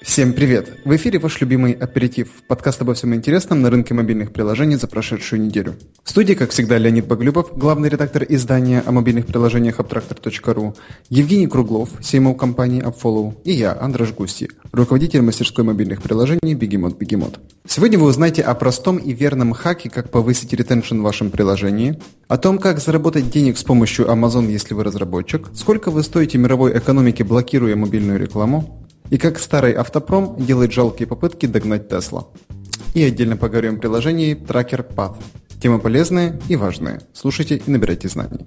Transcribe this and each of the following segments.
Всем привет! В эфире ваш любимый аперитив, подкаст обо всем интересном на рынке мобильных приложений за прошедшую неделю. В студии, как всегда, Леонид Боглюбов, главный редактор издания о мобильных приложениях Abtractor.ru, Евгений Круглов, CMO компании AppFollow и я, Андрей Густи, руководитель мастерской мобильных приложений Бегемот Бегемот. Сегодня вы узнаете о простом и верном хаке, как повысить ретеншн в вашем приложении, о том, как заработать денег с помощью Amazon, если вы разработчик, сколько вы стоите мировой экономике, блокируя мобильную рекламу, и как старый автопром делает жалкие попытки догнать Тесла. И отдельно поговорим о приложении Tracker Path. Темы полезные и важные. Слушайте и набирайте знаний.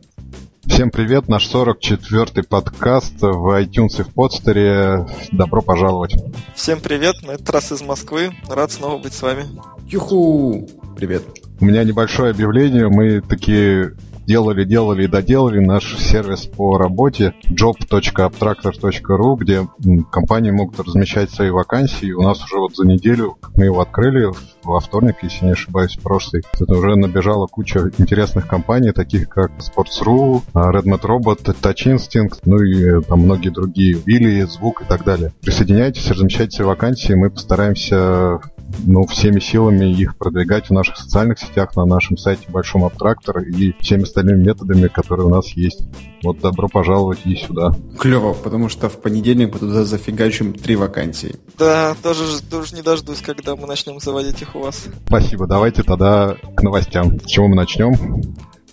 Всем привет, наш 44-й подкаст в iTunes и в подстере. Добро пожаловать. Всем привет, на этот раз из Москвы. Рад снова быть с вами. Юху! Привет. У меня небольшое объявление. Мы такие делали, делали и доделали наш сервис по работе job.abtractor.ru, где компании могут размещать свои вакансии. У нас уже вот за неделю, мы его открыли, во вторник, если не ошибаюсь, прошлый, это уже набежала куча интересных компаний, таких как Sports.ru, Redmat Robot, Touch Instinct, ну и там многие другие, Вилли, Звук и так далее. Присоединяйтесь, размещайте свои вакансии, мы постараемся ну, всеми силами их продвигать в наших социальных сетях, на нашем сайте Большом Абтрактор и всеми остальными методами, которые у нас есть. Вот добро пожаловать и сюда. Клево, потому что в понедельник мы туда зафигачим три вакансии. Да, тоже, тоже не дождусь, когда мы начнем заводить их у вас. Спасибо, давайте тогда к новостям. С чего мы начнем?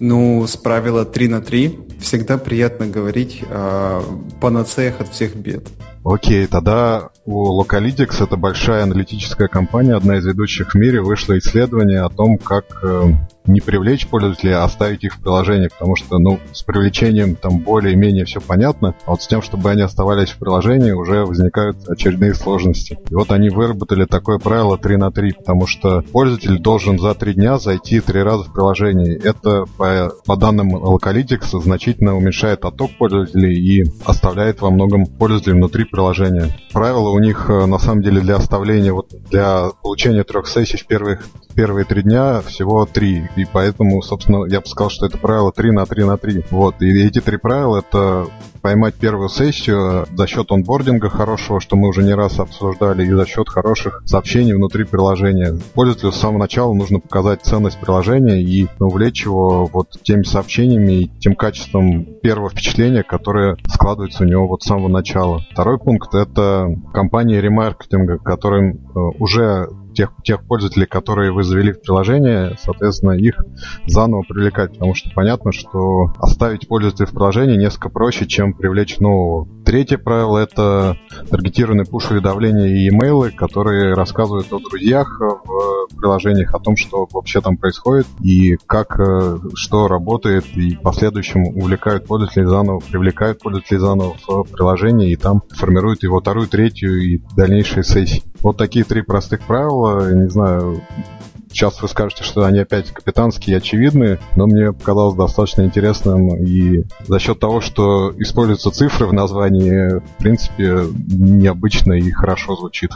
Ну, с правила 3 на 3 всегда приятно говорить о панацеях от всех бед. Окей, тогда у Localytics, это большая аналитическая компания, одна из ведущих в мире, вышло исследование о том, как э, не привлечь пользователей, а оставить их в приложении, потому что, ну, с привлечением там более-менее все понятно, а вот с тем, чтобы они оставались в приложении, уже возникают очередные сложности. И вот они выработали такое правило 3 на 3, потому что пользователь должен за 3 дня зайти 3 раза в приложение. Это, по, по данным Localytics, значительно уменьшает отток пользователей и оставляет во многом пользователей внутри приложения. Правило у них, э, на самом деле, для оставления, вот для получения трех сессий в первых первые три дня всего три. И поэтому, собственно, я бы сказал, что это правило 3 на 3 на 3. Вот. И эти три правила это поймать первую сессию за счет онбординга хорошего, что мы уже не раз обсуждали, и за счет хороших сообщений внутри приложения. Пользователю с самого начала нужно показать ценность приложения и увлечь его вот теми сообщениями и тем качеством первого впечатления, которое складывается у него вот с самого начала. Второй пункт — это компания ремаркетинга, которым э, уже тех, тех пользователей, которые вы завели в приложение, соответственно, их заново привлекать, потому что понятно, что оставить пользователя в приложении несколько проще, чем привлечь нового. Третье правило — это таргетированные пуш-уведомления и имейлы, которые рассказывают о друзьях в приложениях, о том, что вообще там происходит и как э, что работает, и в последующем увлекают пользователей заново, привлекают пользователей заново в приложение, и там формируют его вторую, третью и дальнейшие сессии. Вот такие три простых правила. Не знаю, сейчас вы скажете, что они опять капитанские и очевидные, но мне показалось достаточно интересным. И за счет того, что используются цифры в названии, в принципе, необычно и хорошо звучит.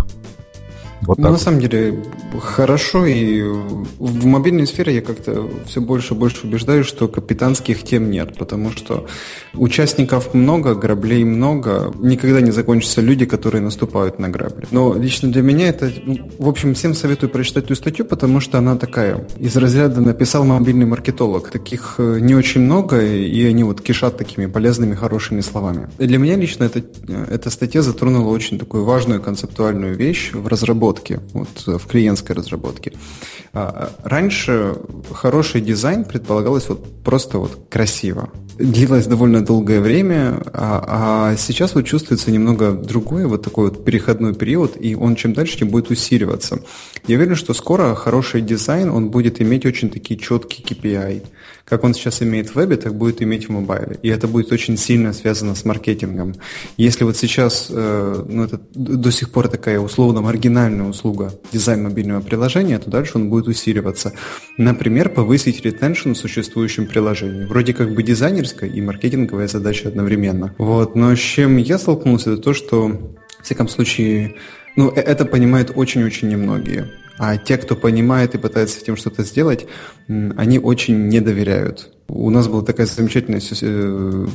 Вот ну, на самом деле, хорошо, и в мобильной сфере я как-то все больше и больше убеждаюсь, что капитанских тем нет, потому что участников много, граблей много, никогда не закончатся люди, которые наступают на грабли. Но лично для меня это, ну, в общем, всем советую прочитать эту статью, потому что она такая, из разряда написал мобильный маркетолог. Таких э, не очень много, и они вот кишат такими полезными, хорошими словами. И для меня лично это, э, эта статья затронула очень такую важную концептуальную вещь в разработке разработке, вот э, в клиентской разработке. А, раньше хороший дизайн предполагалось вот просто вот красиво. Длилось довольно долгое время, а, а сейчас вот чувствуется немного другой вот такой вот переходной период, и он чем дальше, тем будет усиливаться. Я уверен, что скоро хороший дизайн, он будет иметь очень такие четкие KPI как он сейчас имеет в вебе, так будет иметь в мобайле. И это будет очень сильно связано с маркетингом. Если вот сейчас, э, ну это до сих пор такая условно маргинальная услуга дизайн мобильного приложения, то дальше он будет усиливаться. Например, повысить ретеншн в существующем приложении. Вроде как бы дизайнерская и маркетинговая задача одновременно. Вот. Но с чем я столкнулся, это то, что в всяком случае, ну, э, это понимают очень-очень немногие. А те, кто понимает и пытается с этим что-то сделать, они очень не доверяют. У нас был такой замечательный э,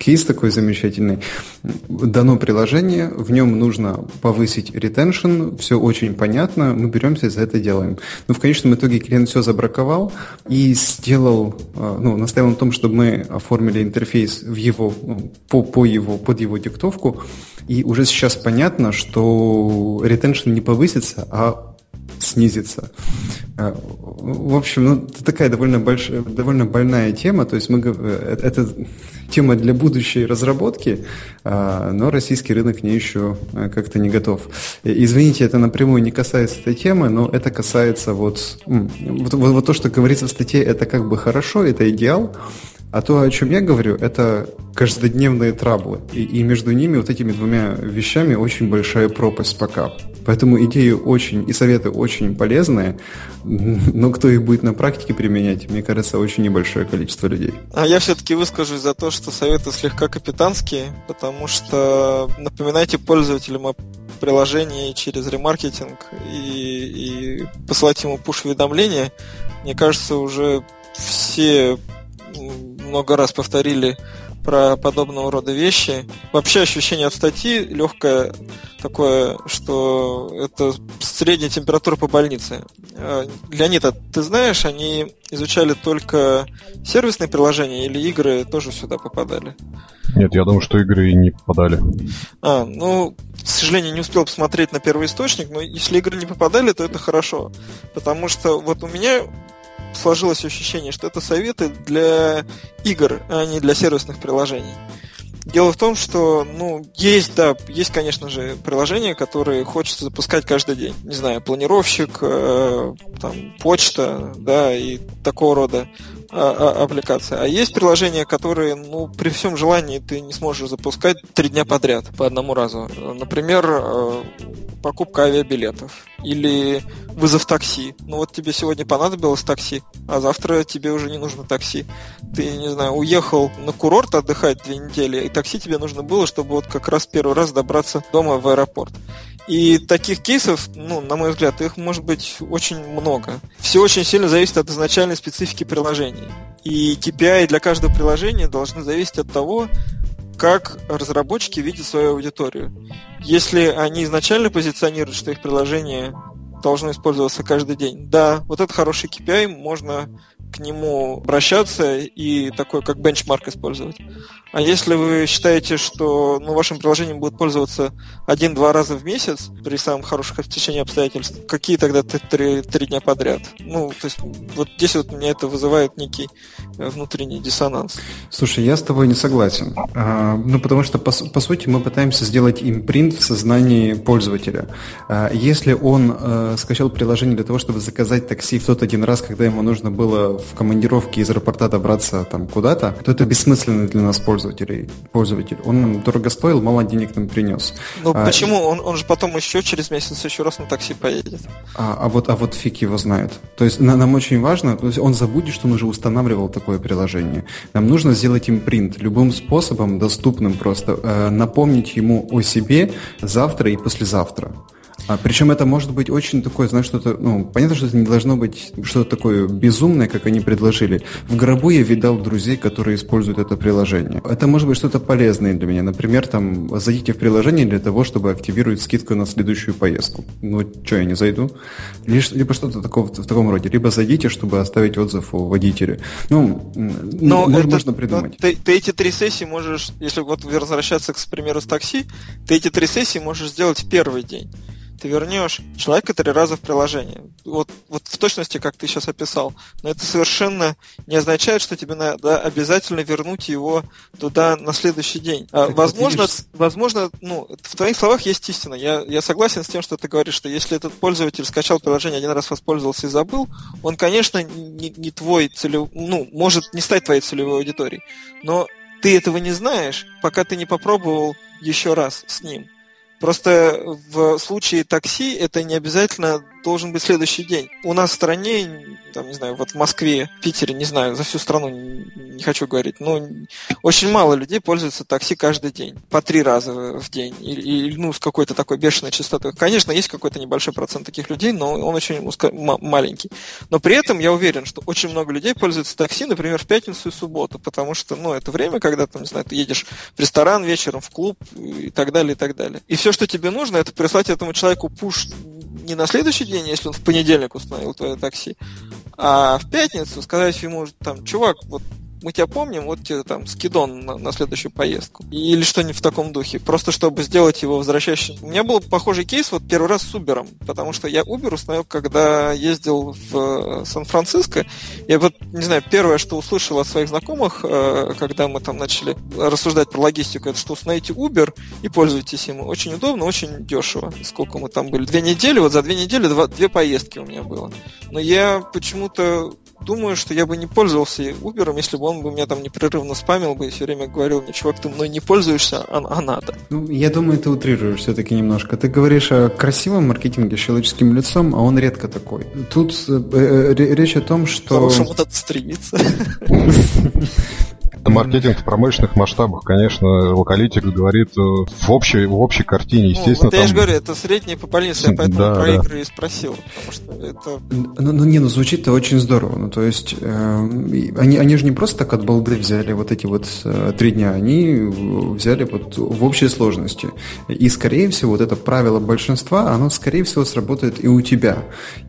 кейс такой замечательный. Дано приложение, в нем нужно повысить ретеншн, все очень понятно, мы беремся и за это делаем. Но в конечном итоге клиент все забраковал и сделал, э, ну, настаивал на том, чтобы мы оформили интерфейс в его, ну, по, по его, под его диктовку, и уже сейчас понятно, что ретеншн не повысится, а снизится. Э, в общем, ну, это такая довольно, большая, довольно больная тема, то есть мы, э, это тема для будущей разработки, а, но российский рынок к ней еще э, как-то не готов. Извините, это напрямую не касается этой темы, но это касается вот, вот, вот, вот то, что говорится в статье, это как бы хорошо, это идеал, а то, о чем я говорю, это каждодневные траблы. И, и между ними, вот этими двумя вещами, очень большая пропасть пока. Поэтому идеи очень и советы очень полезные, но кто их будет на практике применять, мне кажется, очень небольшое количество людей. А я все-таки выскажусь за то, что советы слегка капитанские, потому что напоминайте пользователям о приложении через ремаркетинг и, и посылать ему пуш-уведомления. Мне кажется, уже все много раз повторили про подобного рода вещи. Вообще ощущение от статьи легкое такое, что это средняя температура по больнице. А, Леонид, а ты знаешь, они изучали только сервисные приложения или игры тоже сюда попадали? Нет, я думаю, что игры не попадали. А, ну, к сожалению, не успел посмотреть на первый источник, но если игры не попадали, то это хорошо. Потому что вот у меня сложилось ощущение, что это советы для игр, а не для сервисных приложений. Дело в том, что, ну, есть, да, есть, конечно же, приложения, которые хочется запускать каждый день. Не знаю, планировщик, э, там, почта, да, и такого рода а, а, аппликация. А есть приложения, которые, ну, при всем желании ты не сможешь запускать три дня подряд по одному разу. Например, э, покупка авиабилетов или вызов такси. Ну вот тебе сегодня понадобилось такси, а завтра тебе уже не нужно такси. Ты, не знаю, уехал на курорт отдыхать две недели, и такси тебе нужно было, чтобы вот как раз первый раз добраться дома в аэропорт. И таких кейсов, ну, на мой взгляд, их может быть очень много. Все очень сильно зависит от изначальной специфики приложений. И KPI для каждого приложения должны зависеть от того, как разработчики видят свою аудиторию. Если они изначально позиционируют, что их приложение должно использоваться каждый день, да, вот это хороший KPI, можно к нему обращаться и такой как бенчмарк использовать. А если вы считаете, что ну, вашим приложением будут пользоваться один-два раза в месяц при самом хороших течении обстоятельств, какие тогда три, три дня подряд? Ну, то есть вот здесь вот меня это вызывает некий э, внутренний диссонанс. Слушай, я с тобой не согласен. А, ну, потому что, по, по сути, мы пытаемся сделать импринт в сознании пользователя. А, если он а, скачал приложение для того, чтобы заказать такси в тот один раз, когда ему нужно было в командировке из аэропорта добраться там куда-то, то это бессмысленно для нас пользователей, пользователь. Он нам дорого стоил, мало денег нам принес. Ну а, почему? Он, он же потом еще через месяц еще раз на такси поедет. А, а, вот, а вот фиг его знает. То есть на, нам очень важно, то есть он забудет, что он уже устанавливал такое приложение. Нам нужно сделать им принт любым способом, доступным просто, э, напомнить ему о себе завтра и послезавтра. А, причем это может быть очень такое, знаешь, что-то, ну, понятно, что это не должно быть что-то такое безумное, как они предложили. В гробу я видал друзей, которые используют это приложение. Это может быть что-то полезное для меня. Например, там, зайдите в приложение для того, чтобы активировать скидку на следующую поездку. Ну, что, я не зайду? Лишь, либо что-то такого, в таком роде. Либо зайдите, чтобы оставить отзыв о водителе. Ну, Но может, это, можно придумать. Ты, ты эти три сессии можешь, если вот возвращаться к примеру с такси, ты эти три сессии можешь сделать в первый день ты вернешь человека три раза в приложение. Вот, вот в точности, как ты сейчас описал. Но это совершенно не означает, что тебе надо обязательно вернуть его туда на следующий день. А, возможно, видишь... возможно, ну, в твоих словах есть истина. Я, я согласен с тем, что ты говоришь, что если этот пользователь скачал приложение, один раз воспользовался и забыл, он, конечно, не, не твой целевой, ну, может не стать твоей целевой аудиторией. Но ты этого не знаешь, пока ты не попробовал еще раз с ним. Просто в случае такси это не обязательно должен быть следующий день. У нас в стране, там, не знаю, вот в Москве, Питере, не знаю, за всю страну не хочу говорить, но очень мало людей пользуются такси каждый день, по три раза в день, или, ну, с какой-то такой бешеной частотой. Конечно, есть какой-то небольшой процент таких людей, но он очень маленький. Но при этом я уверен, что очень много людей пользуются такси, например, в пятницу и субботу, потому что, ну, это время, когда, там, не знаю, ты едешь в ресторан вечером, в клуб и так далее, и так далее. И все, что тебе нужно, это прислать этому человеку пуш не на следующий день, если он в понедельник установил твое такси, а в пятницу сказать ему, там, чувак, вот мы тебя помним, вот тебе там скидон на, на следующую поездку. Или что-нибудь в таком духе. Просто чтобы сделать его возвращающим. У меня был похожий кейс вот первый раз с Uber, потому что я Uber установил, когда ездил в э, Сан-Франциско. Я вот, не знаю, первое, что услышал от своих знакомых, э, когда мы там начали рассуждать про логистику, это что установите Uber и пользуйтесь им. Очень удобно, очень дешево. Сколько мы там были? Две недели, вот за две недели два, две поездки у меня было. Но я почему-то думаю, что я бы не пользовался Uber, если бы он бы меня там непрерывно спамил бы и все время говорил мне, чувак, ты мной не пользуешься, а, а надо. Ну, я думаю, ты утрируешь все-таки немножко. Ты говоришь о красивом маркетинге с человеческим лицом, а он редко такой. Тут э, э, речь о том, что... Хорошему надо стремиться. Маркетинг в промышленных масштабах, конечно, локалитик говорит э, в общей, в общей картине, естественно. Ну, вот я же говорю, это средняя по больнице, я поэтому да, про да. игры и спросил. Потому что это... Ну, ну, не, ну звучит-то очень здорово. Ну, то есть, э, они, они же не просто так от балды взяли вот эти вот э, три дня, они взяли вот в общей сложности. И, скорее всего, вот это правило большинства, оно, скорее всего, сработает и у тебя.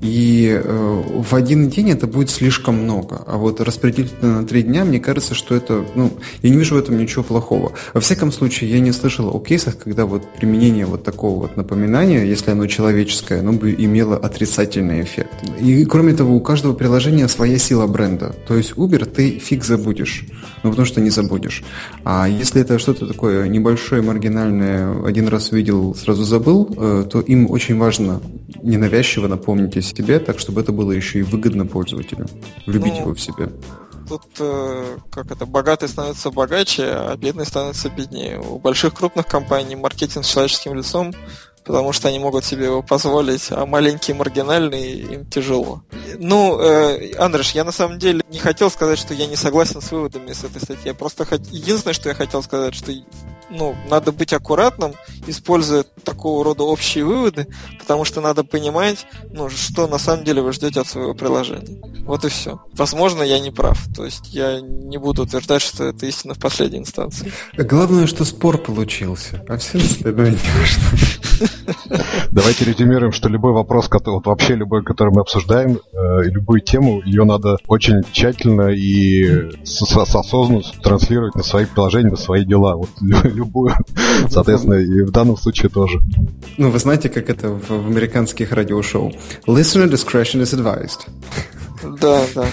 И э, в один день это будет слишком много. А вот распределить на три дня, мне кажется, что это ну, я не вижу в этом ничего плохого. Во всяком случае, я не слышал о кейсах, когда вот применение вот такого вот напоминания, если оно человеческое, оно бы имело отрицательный эффект. И кроме того, у каждого приложения своя сила бренда. То есть Uber ты фиг забудешь, ну потому что не забудешь. А если это что-то такое небольшое, маргинальное, один раз увидел, сразу забыл, э, то им очень важно ненавязчиво напомнить о себе, так чтобы это было еще и выгодно пользователю. Влюбить ну, его в себя тут э, как это, богатый становится богаче, а бедный становится беднее. У больших крупных компаний маркетинг с человеческим лицом, потому что они могут себе его позволить, а маленькие маргинальные им тяжело. Ну, э, Андреш, я на самом деле не хотел сказать, что я не согласен с выводами с этой статьи. Я просто хот... единственное, что я хотел сказать, что ну, надо быть аккуратным, используя такого рода общие выводы, потому что надо понимать, ну, что на самом деле вы ждете от своего приложения. Вот и все. Возможно, я не прав. То есть я не буду утверждать, что это истина в последней инстанции. Главное, что спор получился, а все остальное не важно. Давайте резюмируем, что любой вопрос, вот вообще любой, который мы обсуждаем, э, любую тему, ее надо очень тщательно и с, с осознанностью транслировать на свои приложения, на свои дела. Вот любую. Соответственно, и в данном случае тоже. Ну, вы знаете, как это в, в американских радиошоу? Listener discretion is advised. Да, да.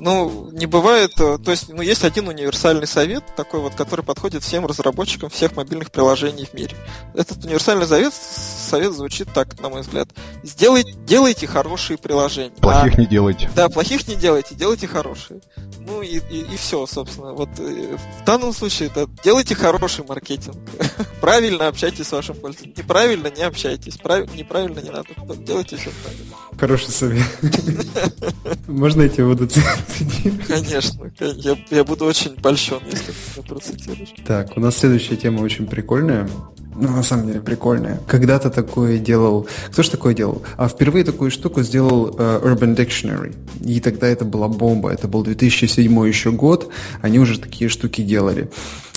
Ну, не бывает, э, то есть, ну, есть один универсальный совет, такой вот, который подходит всем разработчикам всех мобильных приложений в мире. Этот универсальный совет, совет звучит так, на мой взгляд. Сделайте, делайте хорошие приложения. Плохих а, не делайте. Да, плохих не делайте, делайте хорошие. Ну и, и, и все, собственно. Вот э, в данном случае это делайте хороший маркетинг. Правильно общайтесь с вашим пользователем. Неправильно не общайтесь. Прав... Неправильно не надо. Делайте все правильно. Хороший совет. Можно тебе буду цитировать? Конечно. Я, я буду очень польщен, если ты процитируешь. Так, у нас следующая тема очень прикольная. Ну, на самом деле, прикольная. Когда-то такое делал... Кто же такое делал? А впервые такую штуку сделал uh, Urban Dictionary. И тогда это была бомба. Это был 2007 еще год. Они уже такие штуки делали.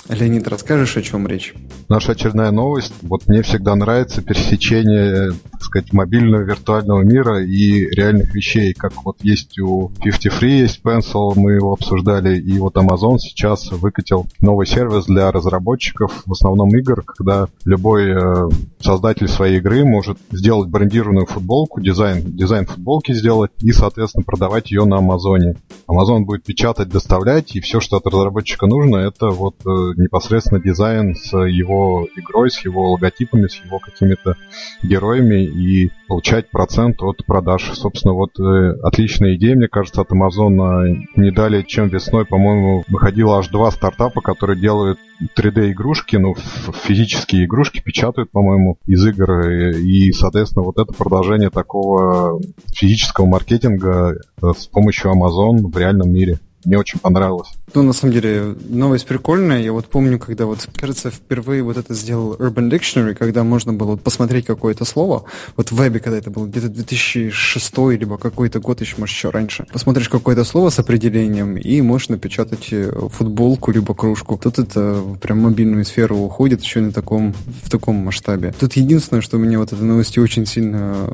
Леонид, расскажешь, о чем речь? Наша очередная новость. Вот мне всегда нравится пересечение, так сказать, мобильного виртуального мира и реальных вещей. Как вот есть у 50 Free, есть Pencil, мы его обсуждали, и вот Amazon сейчас выкатил новый сервис для разработчиков, в основном игр, когда любой э, создатель своей игры может сделать брендированную футболку, дизайн, дизайн футболки сделать и, соответственно, продавать ее на Амазоне. Amazon будет печатать, доставлять, и все, что от разработчика нужно, это вот э, непосредственно дизайн с его игрой, с его логотипами, с его какими-то героями и получать процент от продаж. Собственно, вот э, отличная идея, мне кажется, от Amazon. Не далее, чем весной, по-моему, выходило аж два стартапа, которые делают 3D-игрушки, ну, физические игрушки печатают, по-моему, из игр. И, соответственно, вот это продолжение такого физического маркетинга э, с помощью Amazon в реальном мире. Мне очень понравилось. Ну, на самом деле, новость прикольная. Я вот помню, когда вот, кажется, впервые вот это сделал Urban Dictionary, когда можно было вот посмотреть какое-то слово. Вот в вебе, когда это было где-то 2006 либо какой-то год еще, может, еще раньше. Посмотришь какое-то слово с определением, и можешь напечатать э, футболку либо кружку. Тут это прям мобильную сферу уходит еще на таком, в таком масштабе. Тут единственное, что меня вот эта новость очень сильно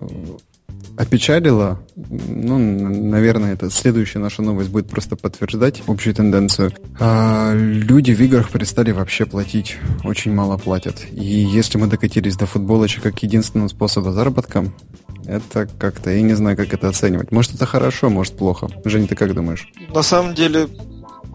опечалило. Ну, наверное, это следующая наша новость будет просто подтверждать общую тенденцию. А, люди в играх перестали вообще платить. Очень мало платят. И если мы докатились до футболочек как единственного способа заработка, это как-то, я не знаю, как это оценивать. Может, это хорошо, может, плохо. Женя, ты как думаешь? На самом деле,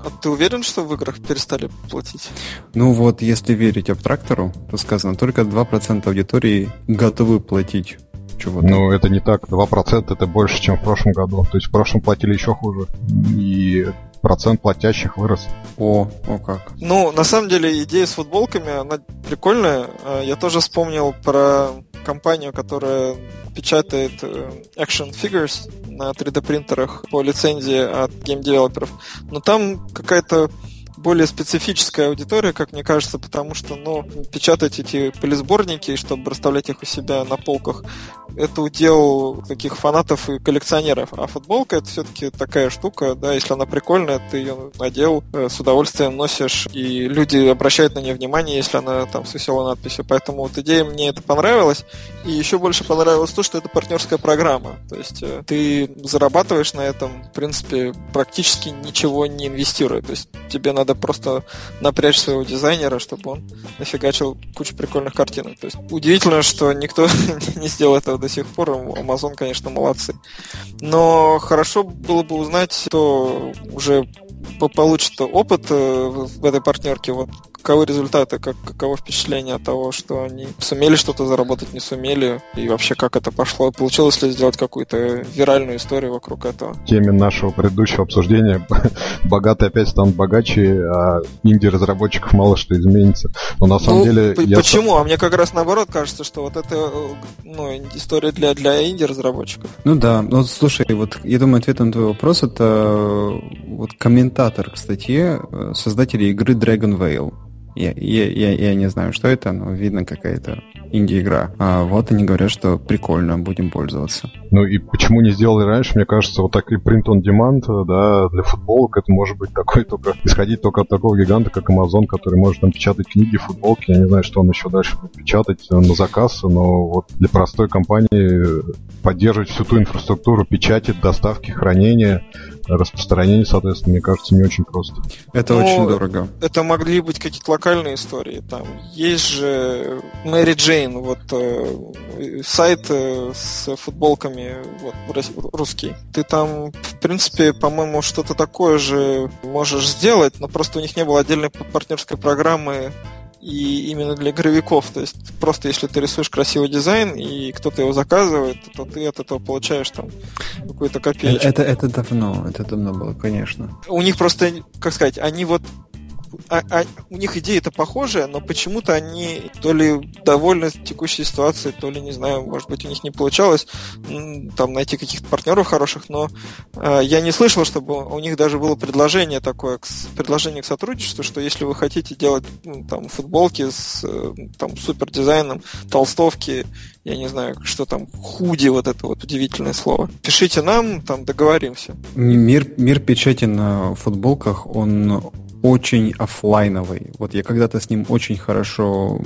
а ты уверен, что в играх перестали платить? Ну вот, если верить абтрактору, то сказано, только 2% аудитории готовы платить чего-то. Ну, это не так. 2% это больше, чем в прошлом году. То есть в прошлом платили еще хуже. И процент платящих вырос. О, о как. Ну, на самом деле, идея с футболками, она прикольная. А, я тоже вспомнил про компанию, которая печатает э, action figures на 3D принтерах по лицензии от гейм-девелоперов. Но там какая-то более специфическая аудитория, как мне кажется, потому что, ну, печатать эти полисборники, чтобы расставлять их у себя на полках, это удел таких фанатов и коллекционеров. А футболка это все-таки такая штука, да, если она прикольная, ты ее надел, э, с удовольствием носишь, и люди обращают на нее внимание, если она там с веселой надписью. Поэтому вот идея мне это понравилась. И еще больше понравилось то, что это партнерская программа. То есть э, ты зарабатываешь на этом, в принципе, практически ничего не инвестируя. То есть тебе надо надо просто напрячь своего дизайнера, чтобы он нафигачил кучу прикольных картинок. То есть удивительно, что никто не сделал этого до сих пор. Amazon, конечно, молодцы. Но хорошо было бы узнать, кто уже получит опыт э, в этой партнерке. Вот каковы результаты, как, каково впечатление от того, что они сумели что-то заработать, не сумели, и вообще как это пошло, получилось ли сделать какую-то виральную историю вокруг этого. В теме нашего предыдущего обсуждения богатые опять станут богаче, а инди-разработчиков мало что изменится. Но на самом ну, деле... Я... Почему? А мне как раз наоборот кажется, что вот это ну, история для, для инди-разработчиков. Ну да, ну слушай, вот я думаю, ответ на твой вопрос это вот комментатор к статье э, создателей игры Dragon Veil. Я, я, я, я не знаю, что это, но видно какая-то инди-игра. А вот они говорят, что прикольно, будем пользоваться. Ну и почему не сделали раньше? Мне кажется, вот так и print on demand, да, для футболок это может быть такой только, исходить только от такого гиганта, как Amazon, который может там печатать книги, футболки. Я не знаю, что он еще дальше будет печатать на заказ, но вот для простой компании поддерживать всю ту инфраструктуру печати, доставки, хранения, распространение, соответственно, мне кажется, не очень просто. Это Но очень дорого. Это могли быть какие-то локальные истории. Там есть же Мэри Джейн, вот э, сайт э, с футболками вот, русский. Ты там, в принципе, по-моему, что-то такое же можешь сделать, но просто у них не было отдельной партнерской программы и именно для игровиков. То есть просто если ты рисуешь красивый дизайн и кто-то его заказывает, то ты от этого получаешь там какую-то копеечку. Это, это давно, это давно было, конечно. У них просто, как сказать, они вот а, а, у них идея это похожая, но почему-то они то ли довольны текущей ситуацией, то ли, не знаю, может быть, у них не получалось там найти каких-то партнеров хороших, но э, я не слышал, чтобы у них даже было предложение такое, к, предложение к сотрудничеству, что если вы хотите делать ну, там футболки с э, там супер дизайном, толстовки, я не знаю, что там, худи, вот это вот удивительное слово. Пишите нам, там договоримся. Мир, мир печати на футболках, он очень офлайновый. Вот я когда-то с ним очень хорошо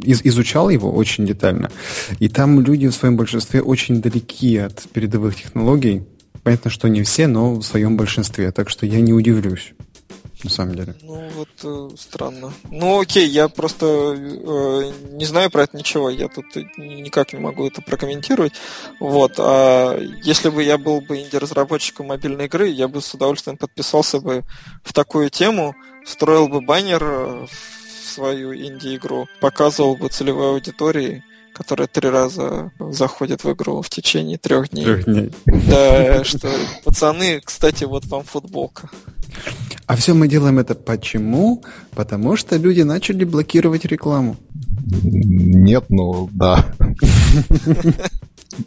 из изучал его очень детально. И там люди в своем большинстве очень далеки от передовых технологий. Понятно, что не все, но в своем большинстве. Так что я не удивлюсь на самом деле. Ну, вот э, странно. Ну, окей, я просто э, не знаю про это ничего, я тут никак не могу это прокомментировать. Вот, а если бы я был бы инди-разработчиком мобильной игры, я бы с удовольствием подписался бы в такую тему, строил бы баннер в свою инди-игру, показывал бы целевой аудитории, которая три раза заходит в игру в течение трех дней. Трех дней. Да, что пацаны, кстати, вот вам футболка. А все мы делаем это почему? Потому что люди начали блокировать рекламу. Нет, ну да.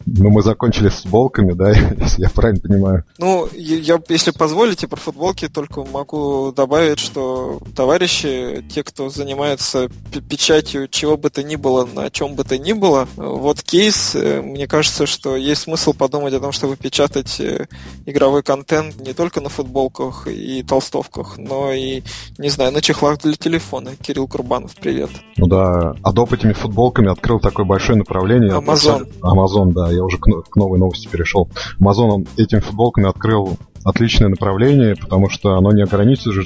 Ну, мы закончили с футболками, да, если я правильно понимаю. Ну, я, если позволите, про футболки только могу добавить, что товарищи, те, кто занимается печатью чего бы то ни было, на чем бы то ни было, вот кейс, э, мне кажется, что есть смысл подумать о том, чтобы печатать э, игровой контент не только на футболках и толстовках, но и, не знаю, на чехлах для телефона. Кирилл Курбанов, привет. Ну да, Adobe этими футболками открыл такое большое направление. Amazon. Amazon, да, я уже к, к новой новости перешел. Amazon этими футболками открыл отличное направление, потому что оно не ограничится же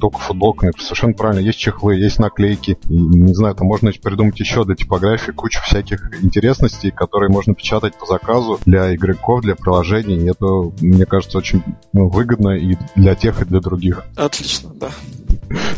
только футболками. Совершенно правильно. Есть чехлы, есть наклейки. И, не знаю, там можно придумать еще до типографии кучу всяких интересностей, которые можно печатать по заказу для игроков, для приложений. И это, мне кажется, очень ну, выгодно и для тех, и для других. Отлично, да.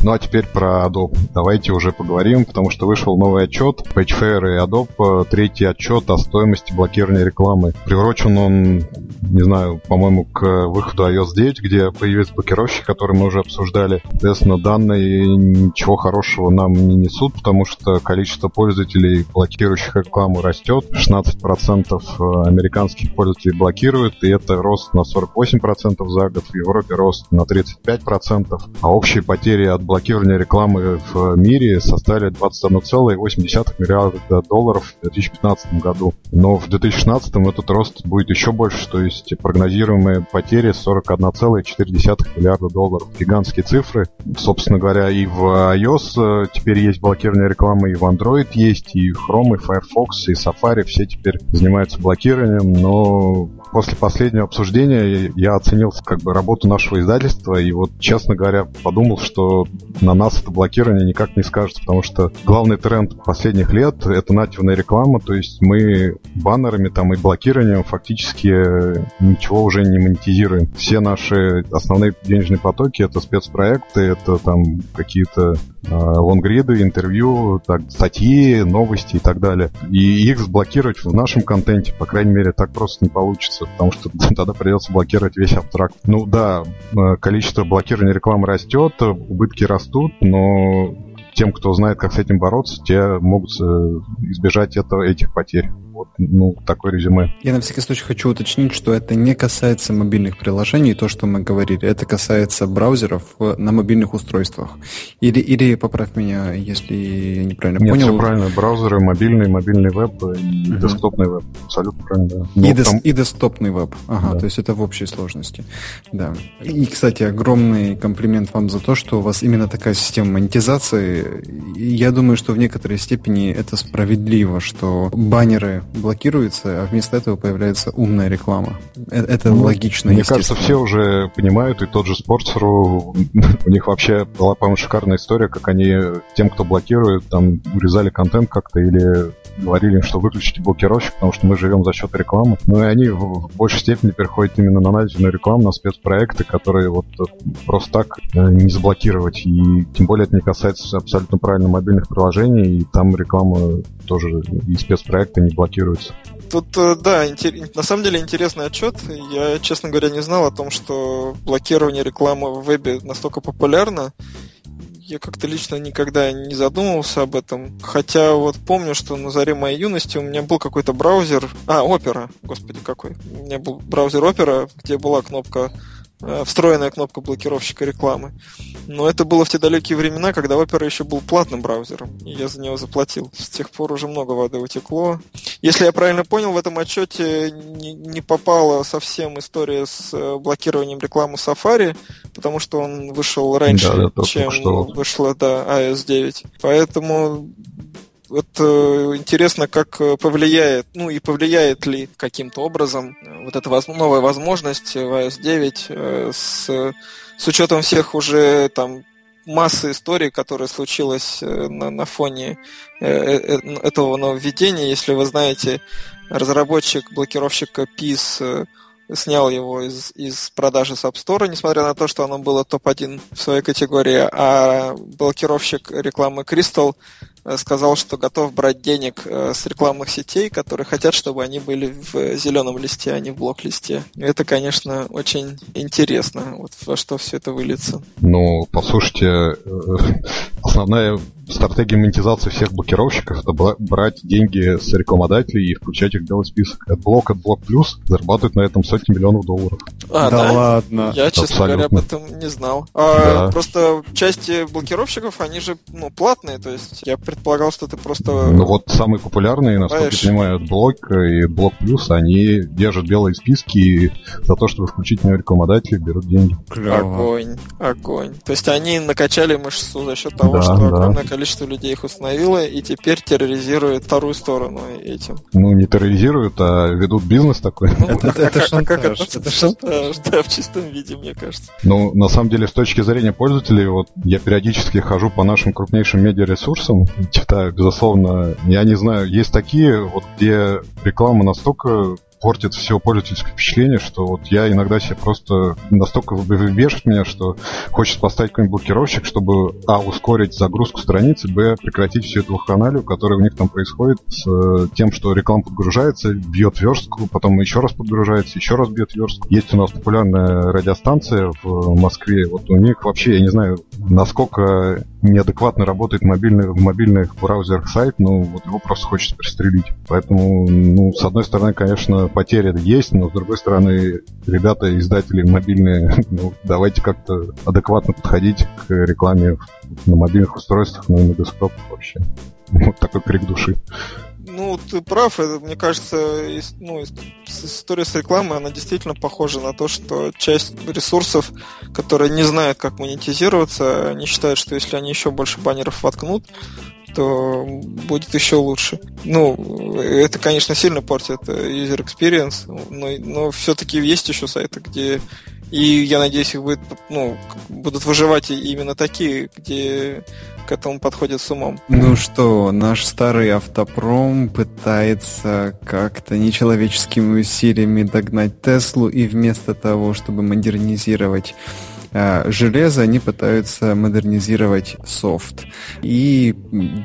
Ну а теперь про Adobe. Давайте уже поговорим, потому что вышел новый отчет PageFair и Adobe. Третий отчет о стоимости блокирования рекламы. Приурочен он, не знаю, по-моему, к выходу iOS 9, где появились блокировщики, которые мы уже обсуждали. Соответственно, данные ничего хорошего нам не несут, потому что количество пользователей, блокирующих рекламу, растет. 16% американских пользователей блокируют, и это рост на 48% за год. В Европе рост на 35%, а общие потери потери от блокирования рекламы в мире составили 21,8 миллиарда долларов в 2015 году. Но в 2016 этот рост будет еще больше, то есть прогнозируемые потери 41,4 миллиарда долларов. Гигантские цифры. Собственно говоря, и в iOS э, теперь есть блокирование рекламы, и в Android есть, и Chrome, и Firefox, и Safari, все теперь занимаются блокированием, но после последнего обсуждения я оценил как бы работу нашего издательства, и вот, честно говоря, подумал, что на нас это блокирование никак не скажется, потому что главный тренд последних лет — это нативная реклама, то есть мы баннерами там и блокированием фактически ничего уже не монетизируем. Все наши основные денежные потоки — это спецпроекты, это там какие-то э, лонгриды, интервью, так, статьи, новости и так далее. И их заблокировать в нашем контенте, по крайней мере, так просто не получится, потому что тогда придется блокировать весь абстракт. Ну да, э, количество блокирования рекламы растет, убытки растут, но тем, кто знает, как с этим бороться, те могут э, избежать этого, этих потерь. Вот, ну, такое резюме. Я на всякий случай хочу уточнить, что это не касается мобильных приложений, то, что мы говорили. Это касается браузеров на мобильных устройствах. Или, или поправь меня, если я неправильно Нет, понял. все правильно. Браузеры, мобильный, мобильный веб и угу. десктопный веб. Абсолютно правильно, да. Но и, там... и десктопный веб. Ага, да. то есть это в общей сложности. Да. И, кстати, огромный комплимент вам за то, что у вас именно такая система монетизации я думаю, что в некоторой степени это справедливо, что баннеры блокируются, а вместо этого появляется умная реклама. Э, это ну, логично. Мне кажется, все уже понимают, и тот же Sports.ru, у них вообще была, по-моему, шикарная история, как они тем, кто блокирует, там урезали контент как-то или говорили им, что выключите блокировщик, потому что мы живем за счет рекламы. Ну и они в большей степени переходят именно на нативную рекламу, на спецпроекты, которые вот просто так э, не заблокировать. И тем более это не касается абсолютно правильно мобильных приложений, и там реклама тоже и спецпроекты не блокируются. Тут, э, да, на самом деле интересный отчет. Я, честно говоря, не знал о том, что блокирование рекламы в вебе настолько популярно. Я как-то лично никогда не задумывался об этом. Хотя вот помню, что на заре моей юности у меня был какой-то браузер... А, Opera, господи, какой. У меня был браузер Opera, где была кнопка встроенная кнопка блокировщика рекламы. Но это было в те далекие времена, когда Opera еще был платным браузером, и я за него заплатил. С тех пор уже много воды утекло. Если я правильно понял, в этом отчете не, не попала совсем история с э, блокированием рекламы Safari, потому что он вышел раньше, да, да, чем вышла да, iOS 9. Поэтому это интересно, как э, повлияет, ну и повлияет ли каким-то образом э, вот эта новая возможность в iOS 9 э, с, с учетом всех уже там массы историй, которые случилось на, на фоне этого нововведения. Если вы знаете, разработчик блокировщика PIS снял его из, из продажи с App Store, несмотря на то, что оно было топ-1 в своей категории, а блокировщик рекламы Crystal Э, сказал, что готов брать денег э, с рекламных сетей, которые хотят, чтобы они были в зеленом листе, а не в блок-листе. Это, конечно, очень интересно, вот во что все это выльется. Ну, послушайте, э, основная стратегия монетизации всех блокировщиков это брать деньги с рекламодателей и включать их в белый список. AdBlock, AdBlock Plus зарабатывают на этом сотни миллионов долларов. А, да, да? ладно. Я, честно Абсолютно. говоря, об этом не знал. А, да. Просто части блокировщиков, они же ну, платные, то есть я предполагал, что ты просто... Ну вот самые популярные, насколько я понимаю, AdBlock и AdBlock Plus, они держат белые списки и за то, чтобы включить в него рекламодателей, берут деньги. Клево. Огонь, огонь. То есть они накачали мышцу за счет того, да, что да. огромное количество людей их установило, и теперь терроризируют вторую сторону этим. Ну, не терроризируют, а ведут бизнес такой. Ну, это, это, это шантаж. Это, это шантаж, да, в чистом виде, мне кажется. Ну, на самом деле, с точки зрения пользователей, вот я периодически хожу по нашим крупнейшим медиаресурсам, читаю, безусловно, я не знаю, есть такие, вот где реклама настолько портит все пользовательское впечатление, что вот я иногда себе просто настолько бешит меня, что хочется поставить какой-нибудь блокировщик, чтобы, а, ускорить загрузку страницы, б, прекратить всю эту вакханалию, которая у них там происходит с э, тем, что реклама подгружается, бьет верстку, потом еще раз подгружается, еще раз бьет верстку. Есть у нас популярная радиостанция в Москве, вот у них вообще, я не знаю, насколько неадекватно работает мобильный, в мобильных браузерах сайт, ну, вот его просто хочется пристрелить. Поэтому, ну, с одной стороны, конечно, потери есть, но с другой стороны, ребята, издатели мобильные, ну, давайте как-то адекватно подходить к рекламе на мобильных устройствах, ну и на десктопах вообще. Вот такой крик души. Ну, ты прав, это, мне кажется, ну, история с рекламой, она действительно похожа на то, что часть ресурсов, которые не знают, как монетизироваться, они считают, что если они еще больше баннеров воткнут, то будет еще лучше. Ну, это, конечно, сильно портит э, user experience, но, но все-таки есть еще сайты, где и я надеюсь, их будет, ну, будут выживать именно такие, где к этому подходят с умом. Ну что, наш старый автопром пытается как-то нечеловеческими усилиями догнать Теслу, и вместо того, чтобы модернизировать Э, железо они пытаются модернизировать софт. И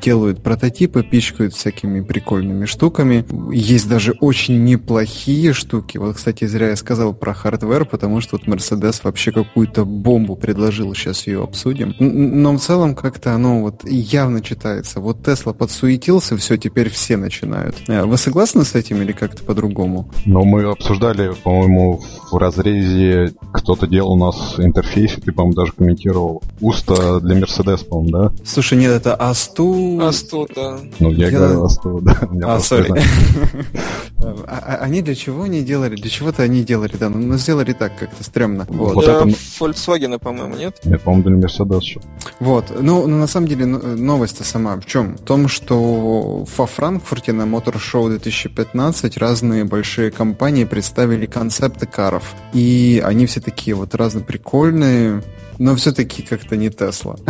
делают прототипы, пичкают всякими прикольными штуками. Есть даже очень неплохие штуки. Вот, кстати, зря я сказал про hardware, потому что вот Mercedes вообще какую-то бомбу предложил, сейчас ее обсудим. Но в целом как-то оно вот явно читается. Вот Тесла подсуетился, все, теперь все начинают. Э, вы согласны с этим или как-то по-другому? Ну, мы обсуждали, по-моему, в разрезе кто-то делал у нас интерфейс интерфейсе ты, по-моему, даже комментировал. Уста для Мерседес, по-моему, да? Слушай, нет, это Асту... Асту, да. Ну, я, я... говорю Асту, да. А, сори. А, а они для чего они делали? Для чего-то они делали, да, но ну, сделали так как-то стрёмно. Вот. это... Volkswagen, по-моему, нет? Нет, по-моему, для Mercedes еще. Вот, ну, ну, на самом деле, новость-то сама в чем? В том, что во Франкфурте на Show 2015 разные большие компании представили концепты каров. И они все такие вот разно прикольные, но все-таки как-то не Тесла.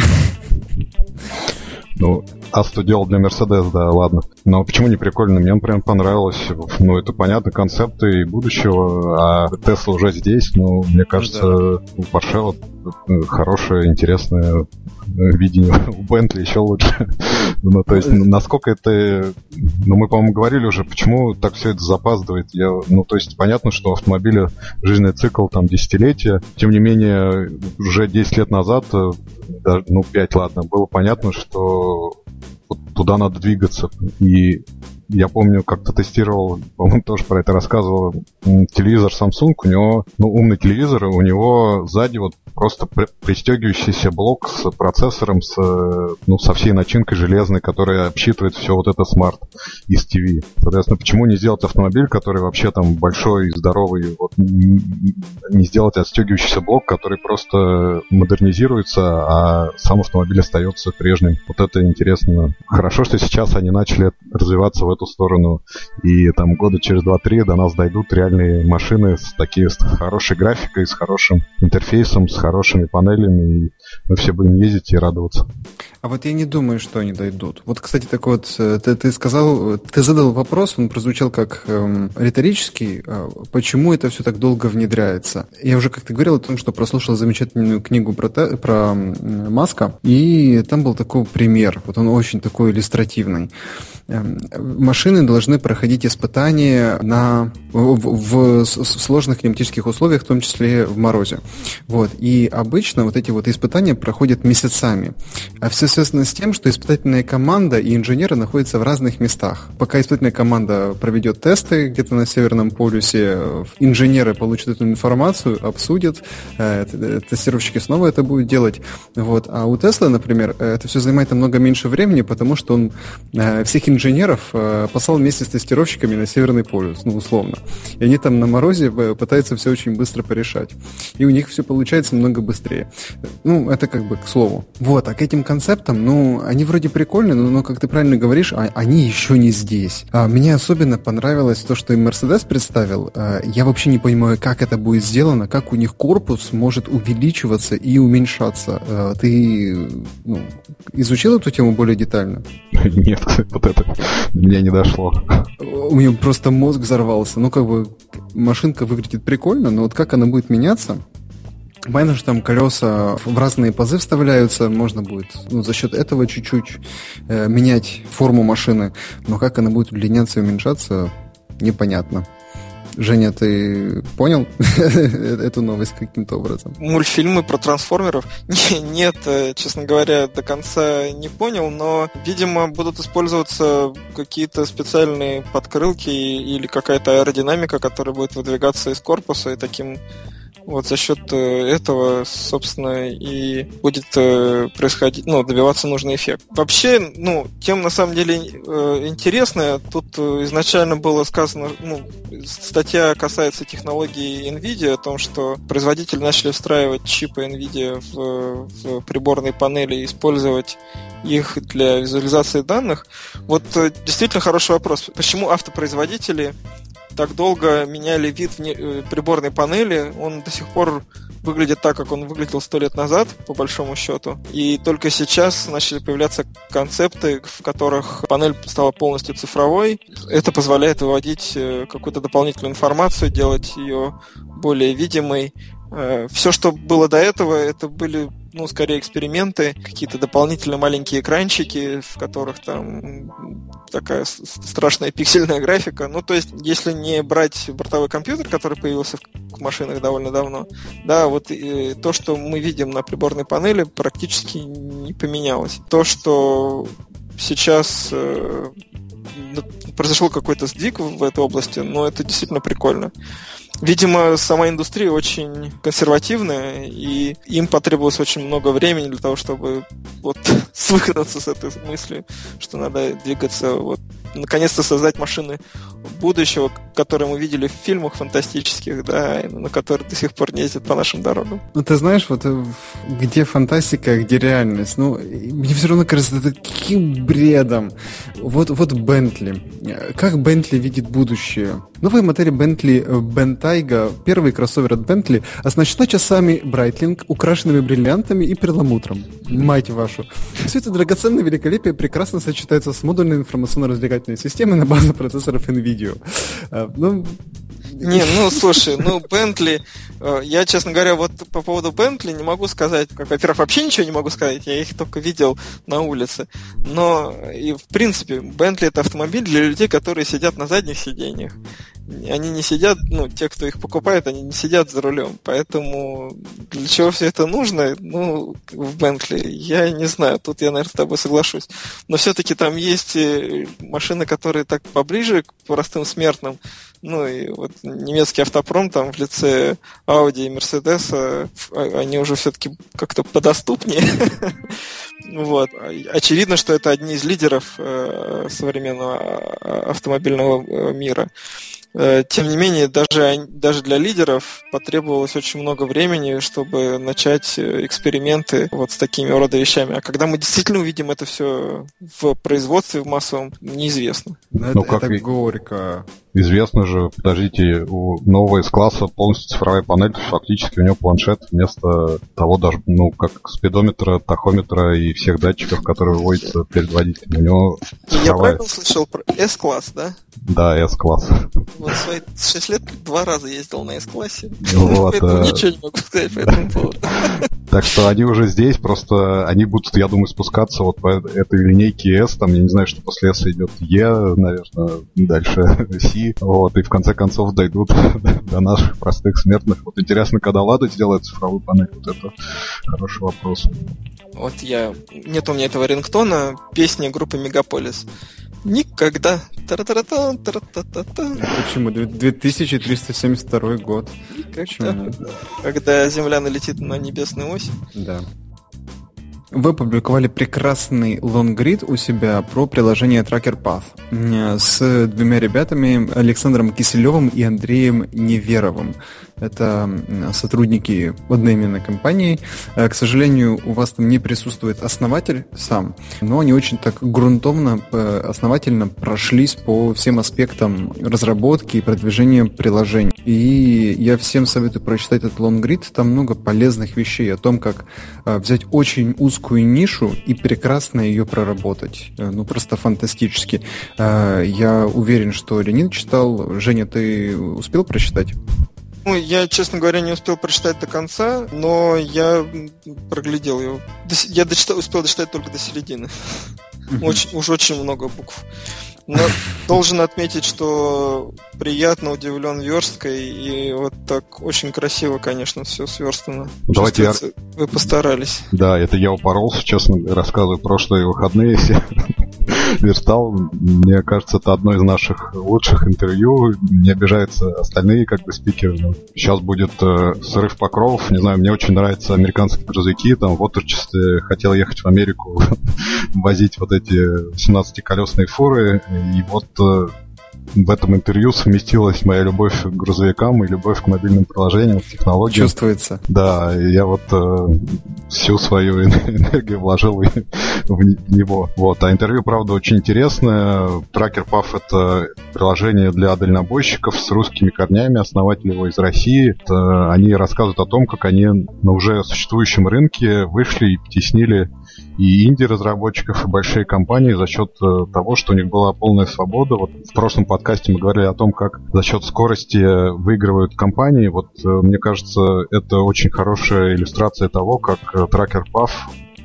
Ну, Асту делал для Мерседес, да, ладно. Но почему не прикольно? Мне он прям понравилось. Ну, это понятно, концепты будущего, а Тесла уже здесь, ну, мне кажется, да. у Porsche вот э, хорошее, интересное видение у Бентли еще лучше. ну, то есть, насколько это... Ну, мы, по-моему, говорили уже, почему так все это запаздывает. Я, ну, то есть, понятно, что автомобиля жизненный цикл там десятилетия. Тем не менее, уже 10 лет назад, э, даже, ну, 5, ладно, было понятно, что туда надо двигаться. И я помню, как-то тестировал, по-моему, тоже про это рассказывал, телевизор Samsung, у него, ну, умный телевизор, у него сзади вот просто пристегивающийся блок с процессором, с, ну, со всей начинкой железной, которая обсчитывает все вот это смарт из ТВ. Соответственно, почему не сделать автомобиль, который вообще там большой, здоровый, вот не сделать отстегивающийся блок, который просто модернизируется, а сам автомобиль остается прежним. Вот это интересно. Хорошо, что сейчас они начали развиваться в эту сторону, и там года через 2-3 до нас дойдут реальные машины с такие с хорошей графикой, с хорошим интерфейсом, с хорошими панелями, и мы все будем ездить и радоваться. А вот я не думаю, что они дойдут. Вот, кстати, так вот, э, ты, ты сказал, ты задал вопрос, он прозвучал как эм, риторический, э, почему это все так долго внедряется. Я уже как-то говорил о том, что прослушал замечательную книгу про, про Маска, и там был такой пример, вот он очень такой иллюстративный. Эм, машины должны проходить испытания на, в, в, в сложных климатических условиях, в том числе в морозе. Вот. И обычно вот эти вот испытания проходят месяцами. А все связано с тем, что испытательная команда и инженеры находятся в разных местах. Пока испытательная команда проведет тесты где-то на Северном полюсе, инженеры получат эту информацию, обсудят, э, тестировщики снова это будут делать. Вот. А у Тесла, например, это все занимает намного меньше времени, потому что он э, всех инженеров э, послал вместе с тестировщиками на Северный полюс, ну, условно. И они там на морозе э, пытаются все очень быстро порешать. И у них все получается много быстрее. Ну, это как бы к слову. Вот, а к этим концептам, ну, они вроде прикольные, но, но как ты правильно говоришь, а, они еще не здесь. А, мне особенно понравилось то, что и Mercedes представил. А, я вообще не понимаю, как это будет сделано, как у них корпус может увеличиваться и уменьшаться. А, ты ну, изучил эту тему более детально? Нет, вот это мне не дошло. У меня просто мозг взорвался. Ну, как бы машинка выглядит прикольно, но вот как она будет меняться, Понятно, что там колеса в разные пазы вставляются, можно будет ну, за счет этого чуть-чуть э, менять форму машины, но как она будет удлиняться и уменьшаться, непонятно. Женя, ты понял эту новость каким-то образом? Мультфильмы про трансформеров? Нет, э, честно говоря, до конца не понял, но, видимо, будут использоваться какие-то специальные подкрылки или какая-то аэродинамика, которая будет выдвигаться из корпуса и таким вот за счет э, этого, собственно, и будет э, происходить, ну, добиваться нужный эффект. Вообще, ну, тем на самом деле э, интересная. Тут изначально было сказано, ну, статья касается технологии NVIDIA, о том, что производители начали встраивать чипы NVIDIA в, в приборные панели, использовать их для визуализации данных. Вот действительно хороший вопрос. Почему автопроизводители так долго меняли вид э, приборной панели, он до сих пор выглядит так, как он выглядел сто лет назад, по большому счету. И только сейчас начали появляться концепты, в которых панель стала полностью цифровой. Это позволяет выводить э, какую-то дополнительную информацию, делать ее более видимой. Э, Все, что было до этого, это были ну, скорее эксперименты, какие-то дополнительные маленькие экранчики, в которых там такая страшная пиксельная графика. Ну, то есть, если не брать бортовой компьютер, который появился в машинах довольно давно, да, вот и то, что мы видим на приборной панели, практически не поменялось. То, что сейчас э, ну, произошел какой-то сдвиг в этой области, но это действительно прикольно. Видимо, сама индустрия очень консервативная, и им потребовалось очень много времени для того, чтобы вот свыкнуться с этой мыслью, что надо двигаться, вот, наконец-то создать машины будущего, которые мы видели в фильмах фантастических, да, на которые до сих пор не ездят по нашим дорогам. Ну, ты знаешь, вот э, где фантастика, а где реальность? Ну, мне все равно кажется таким бредом. Вот, вот Бентли. Как Бентли видит будущее? Новые модели Бентли Бентайга, первый кроссовер от Бентли, оснащена часами Брайтлинг, украшенными бриллиантами и перламутром. Мать вашу. Все это драгоценное великолепие прекрасно сочетается с модульной информационно-развлекательной системой на базе процессоров NVIDIA. А, ну, не, ну слушай, ну Бентли, э, я, честно говоря, вот по поводу Бентли не могу сказать, как, во-первых, вообще ничего не могу сказать, я их только видел на улице. Но и в принципе, Бентли это автомобиль для людей, которые сидят на задних сиденьях они не сидят, ну, те, кто их покупает, они не сидят за рулем. Поэтому для чего все это нужно, ну, в Бентли, я не знаю. Тут я, наверное, с тобой соглашусь. Но все-таки там есть э, машины, которые так поближе к простым смертным. Ну, и вот немецкий автопром там в лице Audi и Mercedes, а, они уже все-таки как-то подоступнее. Вот. Очевидно, что это одни из лидеров э, современного а, автомобильного э, мира. Э, тем не менее, даже, даже для лидеров потребовалось очень много времени, чтобы начать эксперименты вот с такими рода вещами. А когда мы действительно увидим это все в производстве, в массовом, неизвестно. Ну, это, как это горько. Известно же, подождите, у нового из класса полностью цифровая панель, фактически у него планшет вместо того даже, ну, как спидометра, тахометра и всех датчиков, которые вводятся перед водителем. У него цифровая... Я правильно слышал про S-класс, да? Да, S-класс. Вот свои 6 лет два раза ездил на S-классе. Вот, Поэтому э... ничего не могу сказать по этому поводу. Так что они уже здесь, просто они будут, я думаю, спускаться вот по этой линейке S, там, я не знаю, что после S идет E, наверное, дальше C, вот, и в конце концов дойдут до наших простых смертных. Вот интересно, когда Лада сделает цифровую панель, вот это хороший вопрос. Вот я... Нет у меня этого рингтона, песни группы Мегаполис. Никогда. Почему? 2372 год. Никогда. Когда Земля налетит на небесную ось. Да. Вы опубликовали прекрасный лонгрид у себя про приложение Tracker Path с двумя ребятами, Александром Киселевым и Андреем Неверовым. Это сотрудники одноименной компании. Э, к сожалению, у вас там не присутствует основатель сам, но они очень так грунтовно, э, основательно прошлись по всем аспектам разработки и продвижения приложений. И я всем советую прочитать этот лонгрид. Там много полезных вещей о том, как э, взять очень узкую нишу и прекрасно ее проработать. Ну, просто фантастически. Я уверен, что Ленин читал. Женя, ты успел прочитать? Ну, я, честно говоря, не успел прочитать до конца, но я проглядел его. Я дочитал, успел дочитать только до середины. Очень, уж очень много букв. Но должен отметить, что приятно удивлен версткой, и вот так очень красиво, конечно, все сверстано. Давайте я... Вы постарались. Да, это я упоролся, честно рассказываю, прошлые выходные все верстал. Мне кажется, это одно из наших лучших интервью. Не обижаются остальные как бы спикеры. Сейчас будет э, срыв покровов. Не знаю, мне очень нравятся американские грузовики. Там в отрочестве хотел ехать в Америку, возить вот эти 17-колесные фуры. И вот э, в этом интервью совместилась моя любовь к грузовикам и любовь к мобильным приложениям, к технологиям. Чувствуется. Да, я вот э, всю свою энергию вложил в него. Вот. А интервью, правда, очень интересное. Tracker Puff — это приложение для дальнобойщиков с русскими корнями, основатель его из России. Это, они рассказывают о том, как они на уже существующем рынке вышли и потеснили и инди-разработчиков, и большие компании за счет э, того, что у них была полная свобода. Вот в прошлом подкасте мы говорили о том, как за счет скорости выигрывают компании. Вот э, мне кажется, это очень хорошая иллюстрация того, как э, Tracker Puff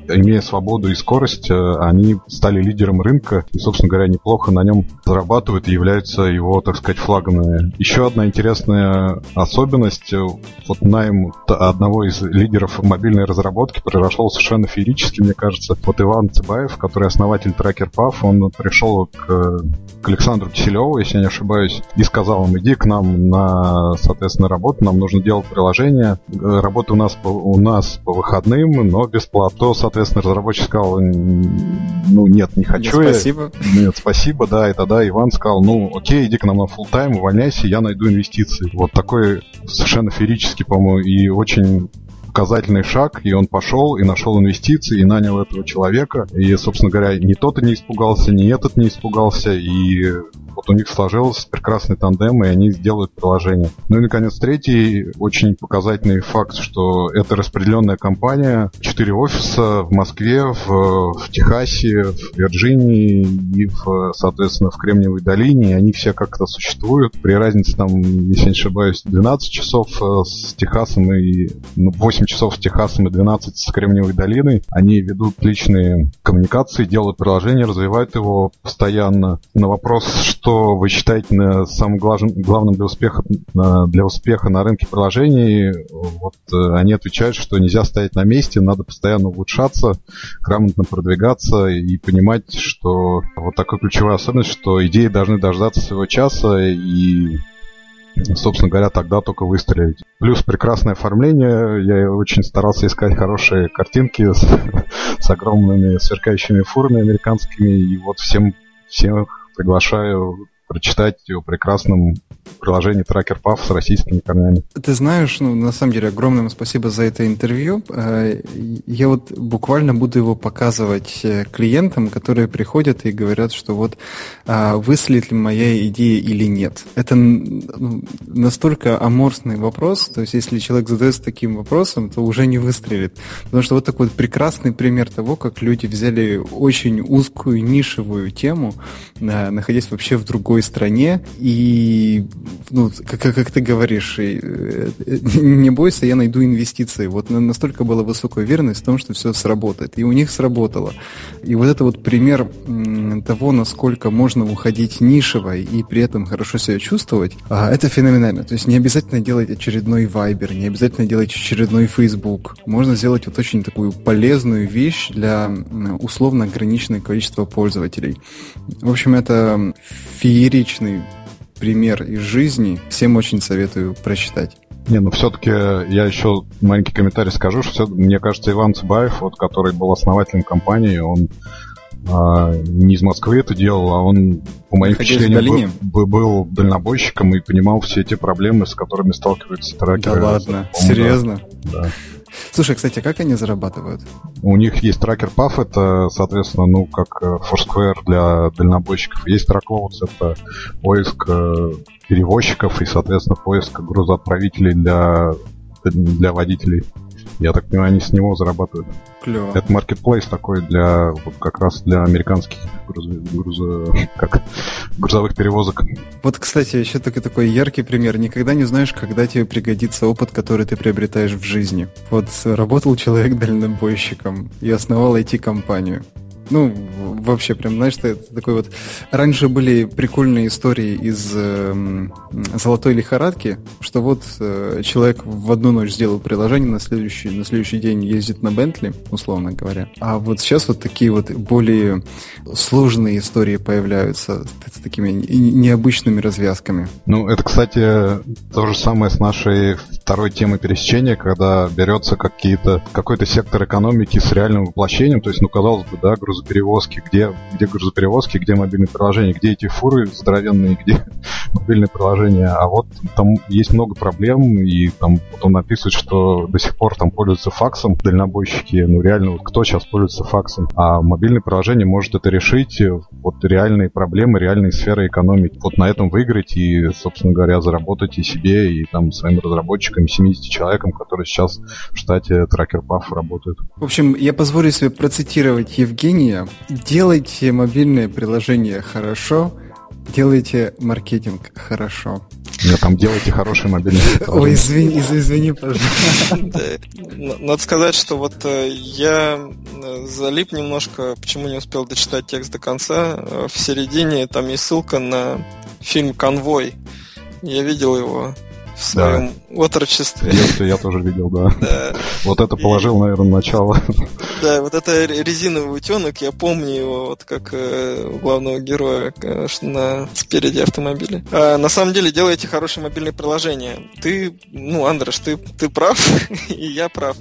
имея свободу и скорость, э, они стали лидером рынка и, собственно говоря, неплохо на нем зарабатывают и являются его, так сказать, флагами. Еще одна интересная особенность. Э, вот найм одного из лидеров мобильной разработки произошел совершенно феерически, мне кажется. Вот Иван Цыбаев, который основатель Tracker Puff, он пришел к, к Александру Киселеву, если я не ошибаюсь, и сказал ему, иди к нам на, соответственно, работу, нам нужно делать приложение. Работа у нас у нас по выходным, но бесплатно, соответственно, разработчик сказал, ну, нет, не хочу нет, спасибо. Нет, спасибо, да, и тогда Иван сказал, ну, окей, иди к нам на full тайм увольняйся, я найду инвестиции. Вот такой совершенно ферический, по-моему, и очень показательный шаг, и он пошел и нашел инвестиции, и нанял этого человека. И, собственно говоря, ни тот не испугался, ни этот не испугался, и вот у них сложился прекрасный тандем, и они сделают приложение. Ну и, наконец, третий очень показательный факт, что это распределенная компания. Четыре офиса в Москве, в, в Техасе, в Вирджинии и, в, соответственно, в Кремниевой долине. И они все как-то существуют. При разнице, там, если не ошибаюсь, 12 часов э, с Техасом и ну, 8 часов с Техасом и 12 с Кремниевой долиной. Они ведут личные коммуникации, делают приложение, развивают его постоянно. На вопрос, что вы считаете самым главным для успеха, для успеха на рынке приложений, вот э, они отвечают, что нельзя стоять на месте, надо постоянно улучшаться, грамотно продвигаться и понимать, что вот такая ключевая особенность, что идеи должны дождаться своего часа и собственно говоря, тогда только выстрелить. Плюс прекрасное оформление. Я очень старался искать хорошие картинки с, с огромными сверкающими фурами американскими. И вот всем, всех приглашаю прочитать о прекрасном приложение Tracker Puff с российскими корнями. Ты знаешь, ну, на самом деле, огромное спасибо за это интервью. Э, я вот буквально буду его показывать э, клиентам, которые приходят и говорят, что вот а, выстрелит ли моя идея или нет. Это ну, настолько аморсный вопрос, то есть если человек задается таким вопросом, то уже не выстрелит. Потому что вот такой вот прекрасный пример того, как люди взяли очень узкую нишевую тему, находясь вообще в другой стране, и ну, как, как ты говоришь, и, э, не бойся, я найду инвестиции. Вот настолько была высокая уверенность в том, что все сработает. И у них сработало. И вот это вот пример того, насколько можно уходить нишево и при этом хорошо себя чувствовать, а, это феноменально. То есть не обязательно делать очередной Viber, не обязательно делать очередной Facebook. Можно сделать вот очень такую полезную вещь для условно ограниченного количества пользователей. В общем, это фееричный пример из жизни. Всем очень советую прочитать. Не, ну все-таки я еще маленький комментарий скажу, что все, мне кажется, Иван Цыбаев, вот, который был основателем компании, он а, не из Москвы это делал, а он, по моим впечатлениям, был, был дальнобойщиком и понимал все эти проблемы, с которыми сталкиваются трекеры. Да ладно, серьезно? Да. Слушай, кстати, как они зарабатывают? У них есть трекер PAF, это, соответственно, ну, как э, Foursquare для дальнобойщиков. Есть Trackloads, это поиск э, перевозчиков и, соответственно, поиск грузоотправителей для, для водителей. Я так понимаю, они с него зарабатывают. Клево. Это маркетплейс такой для вот как раз для американских груз, груз, как, грузовых перевозок. Вот, кстати, еще такой, такой яркий пример. Никогда не знаешь, когда тебе пригодится опыт, который ты приобретаешь в жизни. Вот работал человек дальнобойщиком и основал IT-компанию. Ну, вообще, прям, знаешь, это такой вот... Раньше были прикольные истории из э, «Золотой лихорадки», что вот э, человек в одну ночь сделал приложение, на следующий, на следующий день ездит на Бентли, условно говоря. А вот сейчас вот такие вот более сложные истории появляются с такими необычными развязками. Ну, это, кстати, то же самое с нашей второй темой пересечения, когда берется какие-то, какой-то сектор экономики с реальным воплощением, то есть, ну, казалось бы, да, груз грузоперевозки, где, где грузоперевозки, где мобильные приложения, где эти фуры здоровенные, где мобильные приложения. А вот там есть много проблем, и там вот он описывает, что до сих пор там пользуются факсом дальнобойщики. Ну реально, вот кто сейчас пользуется факсом? А мобильное приложение может это решить, вот реальные проблемы, реальные сферы экономики. Вот на этом выиграть и, собственно говоря, заработать и себе, и там своим разработчикам, 70 человекам, которые сейчас в штате Tracker Puff работают. В общем, я позволю себе процитировать Евгения делайте мобильное приложение хорошо, делайте маркетинг хорошо. Нет, там делайте хорошие мобильные приложения. Ой, извини, извини, пожалуйста. Надо сказать, что вот э, я э, залип немножко, почему не успел дочитать текст до конца. Э, в середине там есть ссылка на фильм «Конвой». Я видел его в своем да. отрочестве. В я тоже видел, да. да. Вот это положил, и... наверное, начало. Да, вот это резиновый утенок, я помню его вот как э, главного героя конечно, на спереди автомобиля. А, на самом деле делаете хорошее мобильное приложение. Ты, ну, Андреш, ты, ты прав, и я прав.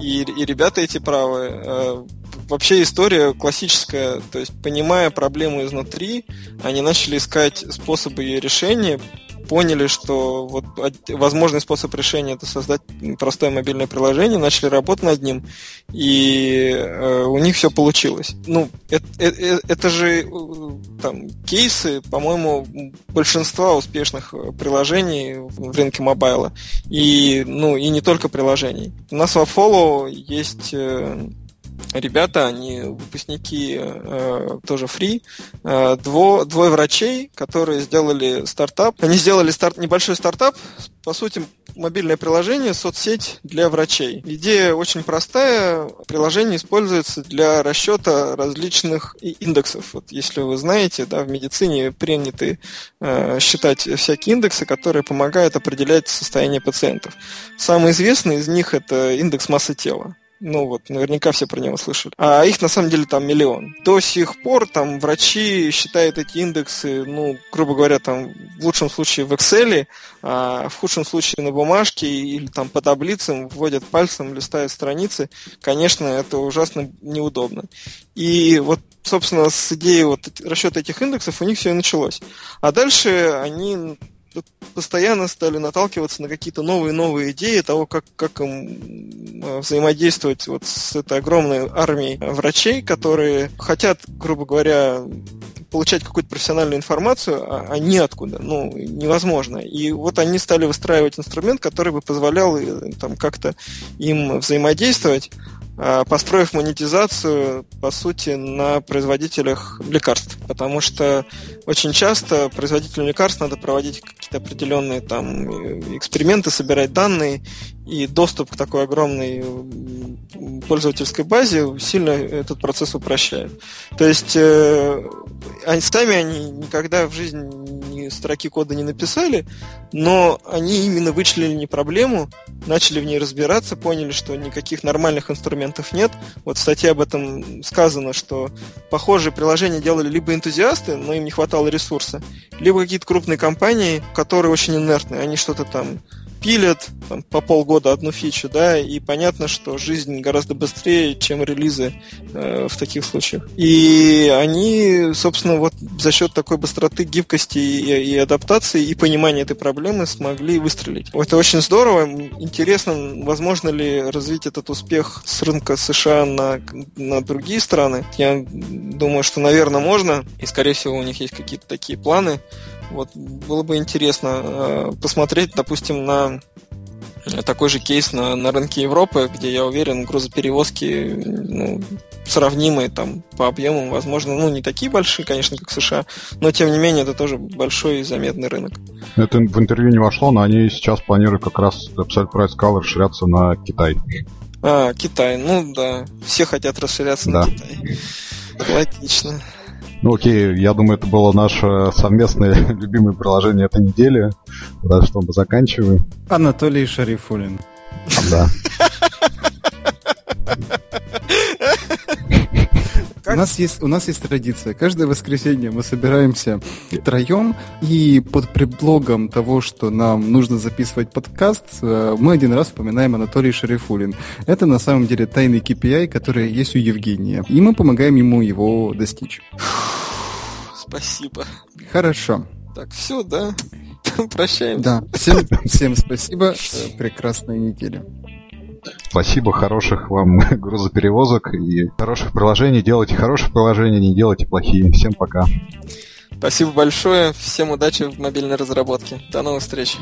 И, и ребята эти правы. А, вообще история классическая, то есть понимая проблему изнутри, они начали искать способы ее решения, поняли, что вот возможный способ решения это создать простое мобильное приложение, начали работать над ним, и э, у них все получилось. Ну, это, это, э, это же э, там кейсы, по-моему, большинства успешных приложений в рынке мобайла. И, ну, и не только приложений. У нас в Follow есть э, ребята, они выпускники э, тоже фри, э, дво, двое врачей, которые сделали стартап. Они сделали старт, небольшой стартап, по сути, мобильное приложение, соцсеть для врачей. Идея очень простая. Приложение используется для расчета различных индексов. Вот если вы знаете, да, в медицине приняты э, считать всякие индексы, которые помогают определять состояние пациентов. Самый известный из них это индекс массы тела. Ну вот, наверняка все про него слышали. А их на самом деле там миллион. До сих пор там врачи считают эти индексы, ну, грубо говоря, там в лучшем случае в Excel, а в худшем случае на бумажке или там по таблицам вводят пальцем, листают страницы. Конечно, это ужасно неудобно. И вот собственно, с идеей вот расчета этих индексов у них все и началось. А дальше они постоянно стали наталкиваться на какие-то новые-новые идеи того, как, как им э, взаимодействовать вот с этой огромной армией врачей, которые хотят, грубо говоря, получать какую-то профессиональную информацию, а, а неоткуда, ну, невозможно. И вот они стали выстраивать инструмент, который бы позволял э, там как-то им взаимодействовать, построив монетизацию, по сути, на производителях лекарств. Потому что очень часто производителям лекарств надо проводить какие-то определенные там э, эксперименты, собирать данные, и доступ к такой огромной пользовательской базе сильно этот процесс упрощает. То есть э, они, сами они никогда в жизни строки кода не написали, но они именно вычислили не проблему, начали в ней разбираться, поняли, что никаких нормальных инструментов нет. Вот в статье об этом сказано, что похожие приложения делали либо энтузиасты, но им не хватало ресурса, либо какие-то крупные компании, которые очень инертные, они что-то там пилят там, по полгода одну фичу, да, и понятно, что жизнь гораздо быстрее, чем релизы э, в таких случаях. И они, собственно, вот за счет такой быстроты, гибкости и, и адаптации и понимания этой проблемы смогли выстрелить. Это очень здорово. Интересно, возможно ли развить этот успех с рынка США на, на другие страны. Я думаю, что, наверное, можно. И, скорее всего, у них есть какие-то такие планы. Вот было бы интересно э, посмотреть, допустим, на такой же кейс на, на рынке Европы, где, я уверен, грузоперевозки ну, сравнимые там по объемам, возможно, ну, не такие большие, конечно, как США, но, тем не менее, это тоже большой и заметный рынок. Это в интервью не вошло, но они сейчас планируют как раз Absolute Price Color расширяться на Китай. А, Китай, ну да, все хотят расширяться да. на Китай. Логично. Ну окей, я думаю, это было наше совместное любимое приложение этой недели. Да, что мы заканчиваем. Анатолий Шарифулин. Да. У нас, есть, у нас есть традиция. Каждое воскресенье мы собираемся втроем, и под предлогом того, что нам нужно записывать подкаст, э, мы один раз вспоминаем Анатолий Шарифулин. Это на самом деле тайный KPI, который есть у Евгения. И мы помогаем ему его достичь. Спасибо. Хорошо. Так, все, да? Прощаемся. Да. Всем, всем спасибо. Э, прекрасной недели. Спасибо, хороших вам грузоперевозок и хороших приложений. Делайте хорошие приложения, не делайте плохие. Всем пока. Спасибо большое. Всем удачи в мобильной разработке. До новых встреч.